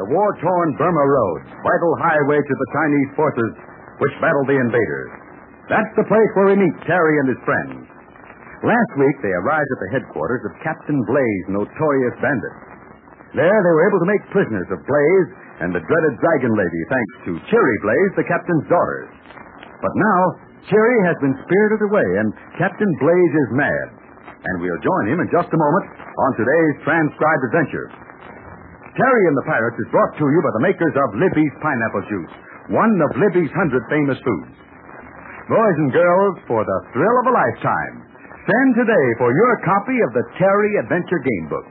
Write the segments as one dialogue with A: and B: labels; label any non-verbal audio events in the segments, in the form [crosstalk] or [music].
A: the war-torn Burma Road, vital highway to the Chinese forces which battled the invaders. That's the place where we meet Terry and his friends. Last week, they arrived at the headquarters of Captain Blaze, notorious bandit. There, they were able to make prisoners of Blaze and the dreaded Dragon Lady, thanks to Cherry Blaze, the captain's daughter. But now, Cherry has been spirited away, and Captain Blaze is mad. And we'll join him in just a moment on today's transcribed adventure. Terry and the Pirates is brought to you by the makers of Libby's Pineapple Juice, one of Libby's hundred famous foods. Boys and girls, for the thrill of a lifetime, send today for your copy of the Terry Adventure Game Book.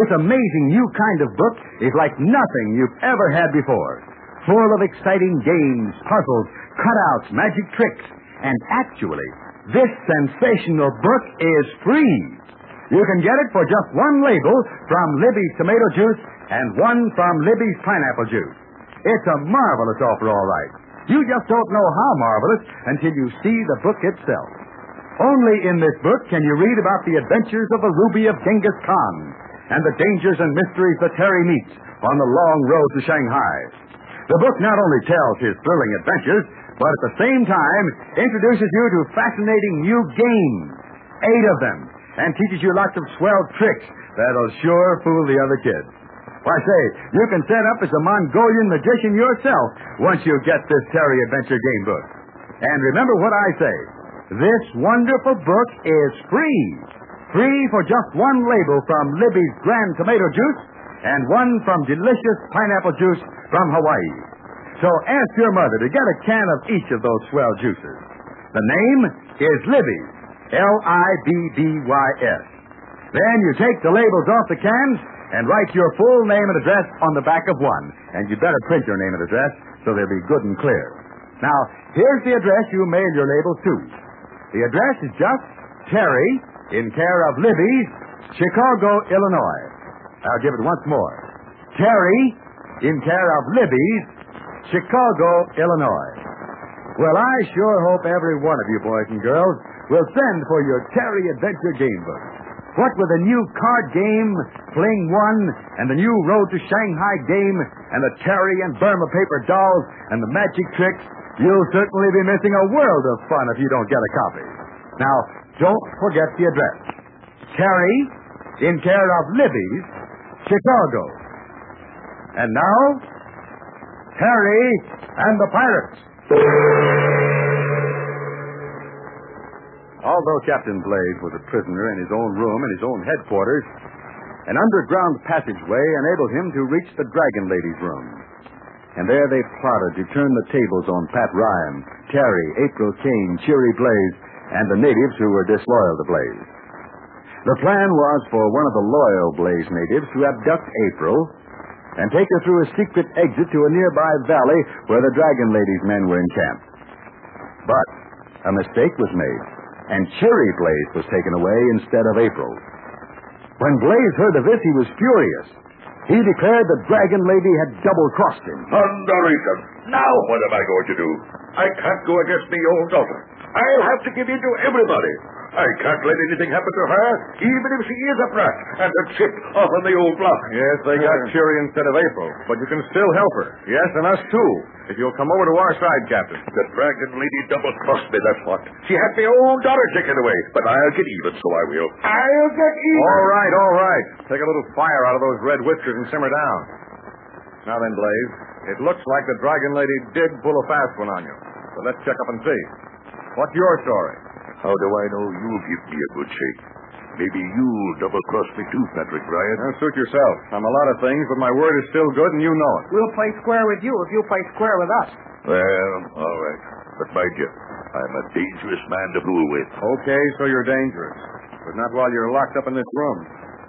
A: This amazing new kind of book is like nothing you've ever had before. Full of exciting games, puzzles, cutouts, magic tricks, and actually, this sensational book is free. You can get it for just one label from Libby's tomato juice and one from Libby's pineapple juice. It's a marvelous offer, all right. You just don't know how marvelous until you see the book itself. Only in this book can you read about the adventures of the Ruby of Genghis Khan and the dangers and mysteries that Terry meets on the long road to Shanghai. The book not only tells his thrilling adventures, but at the same time introduces you to fascinating new games, eight of them, and teaches you lots of swell tricks that'll sure fool the other kids. Why, say, you can set up as a Mongolian magician yourself once you get this Terry Adventure Game Book. And remember what I say. This wonderful book is free. Free for just one label from Libby's Grand Tomato Juice and one from delicious pineapple juice from Hawaii. So ask your mother to get a can of each of those swell juices. The name is Libby, L-I-B-B-Y-S. Then you take the labels off the cans and write your full name and address on the back of one. And you'd better print your name and address so they'll be good and clear. Now, here's the address you mail your labels to. The address is just Terry, in care of Libby's, Chicago, Illinois. I'll give it once more. Terry, in care of Libby's, Chicago, Illinois. Well, I sure hope every one of you boys and girls will send for your Terry Adventure Game Book. What with the new card game, Fling One, and the new Road to Shanghai game, and the Terry and Burma paper dolls, and the magic tricks, you'll certainly be missing a world of fun if you don't get a copy. Now, don't forget the address. Terry, in care of Libby's, Chicago. And now, Terry and the Pirates. Although Captain Blaze was a prisoner in his own room in his own headquarters, an underground passageway enabled him to reach the Dragon Lady's room. And there they plotted to turn the tables on Pat Ryan, Terry, April Kane, Cheery Blaze, and the natives who were disloyal to Blaze. The plan was for one of the loyal Blaze natives to abduct April and take her through a secret exit to a nearby valley where the Dragon Lady's men were encamped. But a mistake was made, and Cherry Blaze was taken away instead of April. When Blaze heard of this, he was furious. He declared the Dragon Lady had double crossed him.
B: Thunderation! Now what am I going to do? I can't go against my own daughter. I'll have to give in to everybody. I can't let anything happen to her, even if she is a brat and a chip off on the old block.
A: Yes, they got uh-huh. Cherry instead of April, but you can still help her. Yes, and us too. If you'll come over to our side, Captain.
B: The dragon lady double crossed me, that's what. She had my own daughter taken away, but I'll get even, so I will. I'll get even.
A: All right, all right. Take a little fire out of those red whiskers and simmer down. Now then, Blaze, it looks like the Dragon Lady did pull a fast one on you. So let's check up and see. What's your story?
B: How do I know you'll give me a good shake? Maybe you'll double cross me too, Patrick Ryan.
A: Now, suit yourself. I'm a lot of things, but my word is still good, and you know it.
C: We'll play square with you if you play square with us.
B: Well, all right. But mind you, I'm a dangerous man to fool with.
A: Okay, so you're dangerous. But not while you're locked up in this room.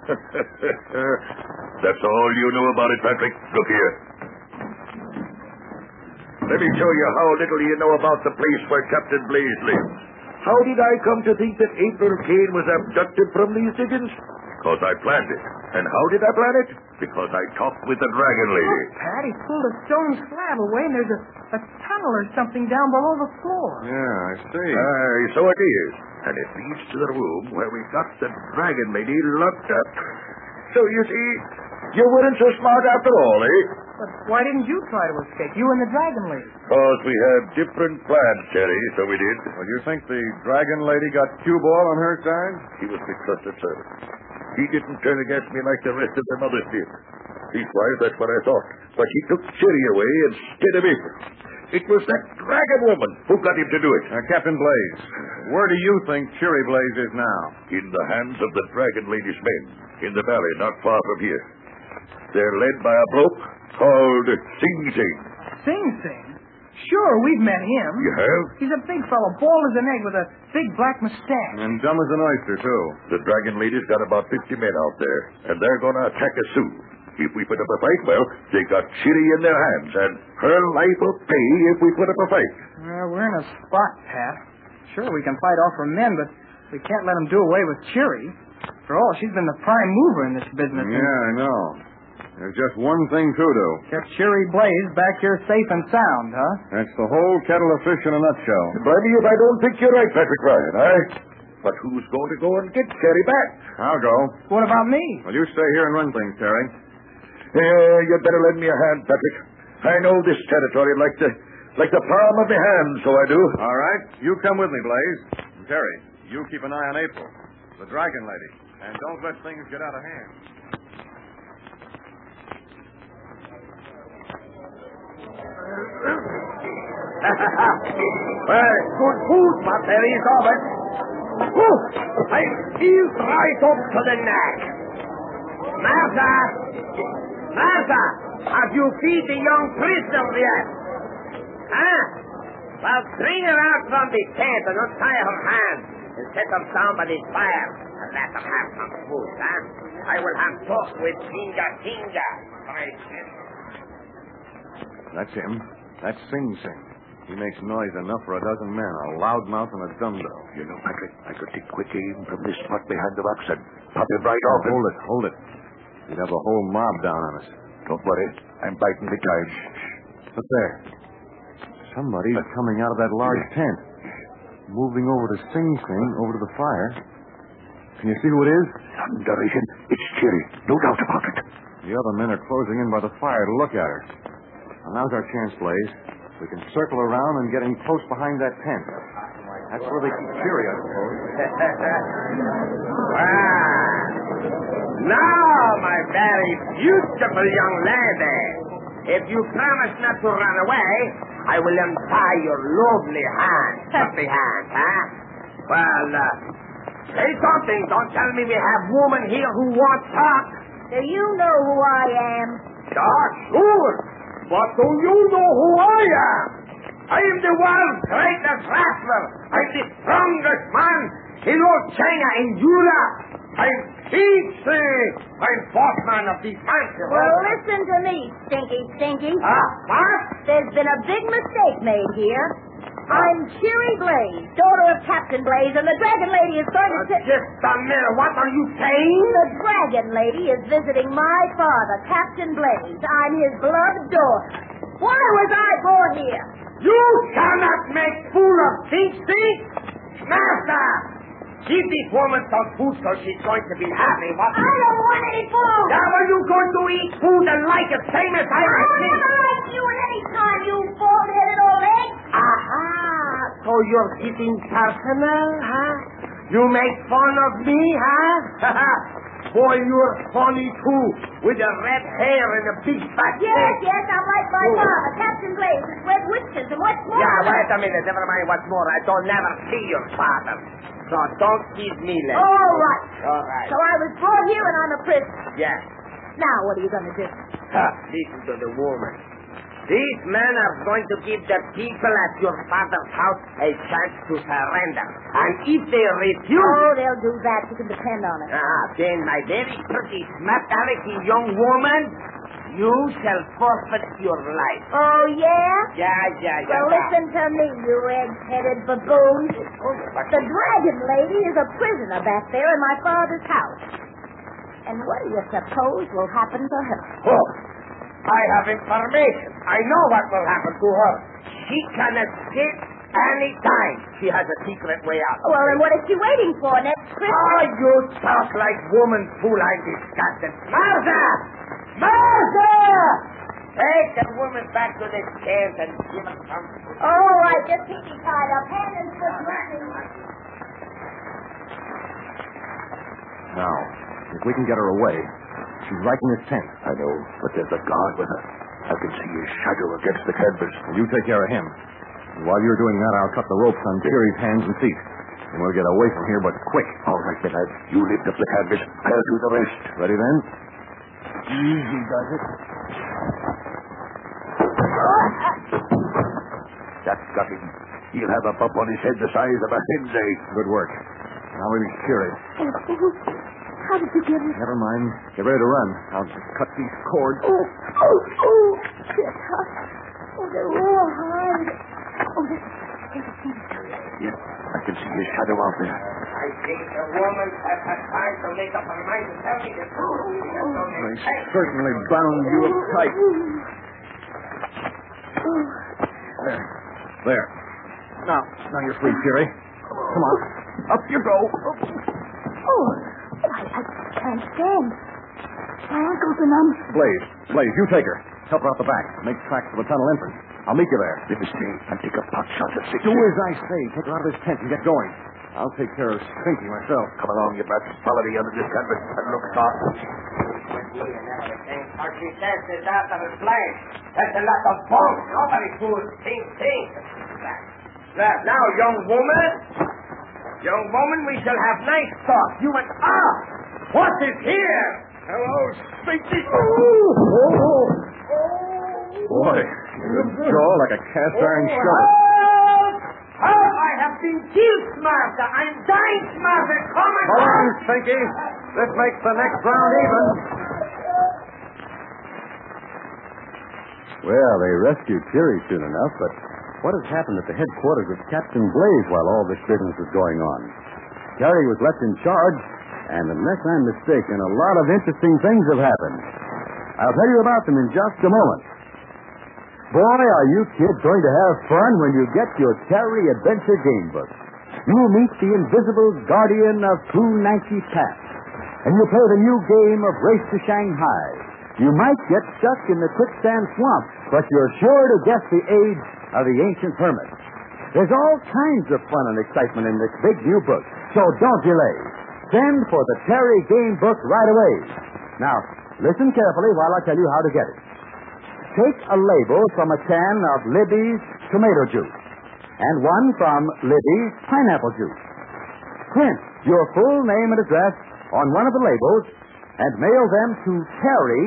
A: [laughs]
B: That's all you know about it, Patrick. Look here. Let me show you how little you know about the place where Captain Blaze lives. How did I come to think that April Kane was abducted from these diggings? Because I planned it. And how did I plan it? Because I talked with the Dragon Lady.
C: Look, Pat, he pulled a stone slab away, and there's a, a tunnel or something down below the floor.
A: Yeah, I see.
B: Aye, so it is. And it leads to the room where we got the Dragon Lady locked up. So you see, you weren't so smart after all, eh?
C: But why didn't you try to escape? You and the dragon lady.
B: Because we had different plans, Terry, so we did.
D: Well, you think the dragon lady got cue ball on her side?
B: He was my trusted servant. He didn't turn against me like the rest of them others did. Leastwise, that's what I thought. But she took Cherry away instead of April. It was that dragon woman who got him to do it.
D: Uh, Captain Blaze, where do you think Cherry Blaze is now?
B: In the hands of the dragon lady's men, in the valley not far from here. They're led by a bloke called Sing Sing.
C: Sing Sing? Sure, we've met him.
B: You have?
C: He's a big fellow, bald as an egg with a big black mustache.
D: And dumb as an oyster, too.
B: The dragon lady's got about 50 men out there, and they're going to attack us soon. If we put up a fight, well, they got Chitty in their hands, and her life will pay if we put up a fight.
C: Well, we're in a spot, Pat. Sure, we can fight off her men, but we can't let them do away with Cheery. For all, she's been the prime mover in this business. and
D: Yeah, I know. There's just one thing to do.
C: Kept Cheery Blaze back here safe and sound, huh?
D: That's the whole kettle of fish in a nutshell.
B: Bloody if I don't think you're right, Patrick Ryan, eh? But who's going to go and get Cherry back?
D: I'll go.
C: What about me?
D: Well, you stay here and run things, Terry.
B: Eh, you'd better lend me a hand, Patrick. I know this territory like the like the palm of my hand, so I do.
D: All right. You come with me, Blaze. And Terry, you keep an eye on April, the dragon lady. And don't let things get out of hand. [laughs]
E: well, good food, but there is of it. Whew, I feel right up to the neck. Martha! Martha! Have you feed the young prisoner yet? Huh? Well, bring her out from the tent and untie her hands and set them down by the fire and let them have some food, huh? I will have talk with Kinga Kinga.
D: That's him. That's Sing Sing. He makes noise enough for a dozen men, a loudmouth and a dumb-dog.
B: You know, Patrick, I could take quick aim from this spot behind the rocks and pop him right off.
D: Hold it, hold it. We'd have a whole mob down on us.
B: Don't worry, I'm biting the time.
D: What's there? Somebody's coming out of that large tent. Moving over to Sing Sing, over to the fire. Can you see who it is?
B: Thunderation. It's Cherry. No doubt about it.
D: The other men are closing in by the fire to look at her. Now, now's our chance, Blaze. We can circle around and get in close behind that tent. That's where they keep Cheery, I suppose. [laughs]
E: Ah, now, my very beautiful young lady, if you promise not to run away, I will untie your lovely hands. [laughs] Happy hands, huh? Well, uh, say something. Don't tell me we have women here who want talk.
F: Do you know who I am?
E: Talk, sure. But do you know who I am? I am the world's greatest wrestler. I'm the strongest man in all China and Europe. I'm Peachy. I'm bossman of the fancy
F: Well, listen to me, Stinky Stinky.
E: Ah, what?
F: There's been a big mistake made here. I'm Cheery Blaze, daughter of Captain Blaze, and the Dragon Lady is going to
E: Uh,
F: sit...
E: just a minute. What are you saying?
F: The Dragon Lady is visiting my father, Captain Blaze. I'm his beloved daughter. Why was I born here?
E: You cannot make fool of Peachy. Master, give this woman some food so she's going to be happy. What?
F: I don't want any food.
E: Now are you going to eat food and like it same as I
F: I never like you at any time, you bald-headed old egg.
E: Aha! So you're getting personal, huh? You make fun of me, huh? Ha [laughs] ha! Boy, you're funny too, with the red hair and the big fat
F: Yes,
E: face.
F: yes, I'm like my
E: Oh.
F: Captain Blaze, with red whiskers, and what's more...
E: Yeah, wait a minute. Never mind what's more. I don't never see your father. So don't give me less.
F: All right.
E: All right.
F: So I was brought here and I'm a prisoner.
E: Yes.
F: Now, what are you going to do?
E: Ha, listen to the woman. These men are going to give the people at your father's house a chance to surrender. And if they refuse...
F: Oh, they'll do that. You can depend on it.
E: Ah, then, my very pretty, smart alecky young woman, you shall forfeit your life.
F: Oh, yeah?
E: Yeah, yeah, yeah.
F: Well, listen to me, you egg-headed baboon. The dragon lady is a prisoner back there in my father's house. And what do you suppose will happen to her?
E: Oh, I have information. I know what will happen to her. She can escape any time. She has a secret way out.
F: Well, then what is she waiting for next
E: Oh,
F: Christmas?
E: Ah, you talk like woman fool. I'm disgusted. Martha! Martha! Take the woman back to the camp and give her some food.
F: Oh, I just keep me tied up. Hand and foot missing.
D: Now, if we can get her away, she's right in his tent.
B: I know, but there's a guard with her. I can see his shadow against the canvas.
D: You take care of him. And while you're doing that, I'll cut the ropes on Cherry's hands and feet. And we'll get away from here, but quick.
B: All right, then, lad. You lift up the canvas. I'll do the rest.
D: Ready then?
C: Easy does it.
B: That's got him. He'll have a bump on his head the size of a hen's egg.
D: Good work. Now we reach [laughs] Cherry.
F: How did you get it?
D: Never mind. Get ready to run. I'll just cut these cords.
F: Oh, oh, oh. They're tough. Oh, they're real hard. Oh, there's, there's a thing coming.
B: Yes, I can see his shadow out there.
E: I think the woman has had time to make up her mind to tell me the truth. Oh, oh, oh.
D: They certainly bound you up tight. There. There. Now, now you're free, Cherry. Come on. Up you go.
F: Oh, I, I can't stand. My ankles are numb.
D: Blaze, Blaze, you take her. Help her out the back. Make tracks for the tunnel entrance. I'll meet you there.
B: Let me stay and take a pot shot at six.
D: Do as I say. Take her out of this tent and get going. I'll take care of Stinky myself.
B: Come along, you brats. Follow me under this canvas and look sharp.
E: What she says is out of his flesh. That's a lot of bunk. Nobody fool. Think, think. Now, now, young woman. Young woman, we shall have nice talk. You and ah, what is here?
B: Hello, Stinky.
D: Boy, good jaw like a cast iron shovel.
E: Help! Help! I have been killed, Smarter. I'm dying, Smarter. Come and
D: Come on, Stinky. This makes the next round even.
A: Well, they rescued Cherry soon enough, but what has happened at the headquarters of Captain Blaze while all this business is going on? Terry was left in charge, and unless I'm mistaken, a lot of interesting things have happened. I'll tell you about them in just a moment. Boy, are you kids going to have fun when you get your Terry Adventure Game Book. You'll meet the invisible guardian of Nancy Pass, and you'll play the new game of Race to Shanghai. You might get stuck in the quicksand swamp, but you're sure to guess the age of the ancient hermit. There's all kinds of fun and excitement in this big new book, so don't delay. Send for the Terry Game Book right away. Now, listen carefully while I tell you how to get it. Take a label from a can of Libby's tomato juice and one from Libby's pineapple juice. Print your full name and address on one of the labels and mail them to Terry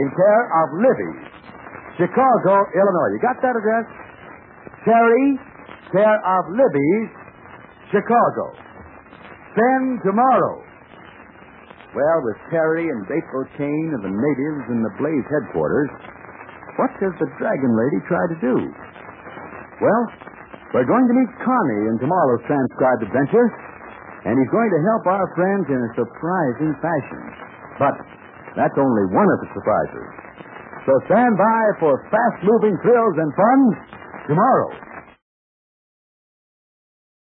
A: in care of Libby's, Chicago, Illinois. You got that address? Terry, care of Libby's, Chicago. Send tomorrow. Well, with Terry and Bateful Kane and the natives in the Blaze headquarters, what does the Dragon Lady try to do? Well, we're going to meet Connie in tomorrow's transcribed adventure, and he's going to help our friends in a surprising fashion. But that's only one of the surprises. So stand by for fast moving thrills and fun tomorrow.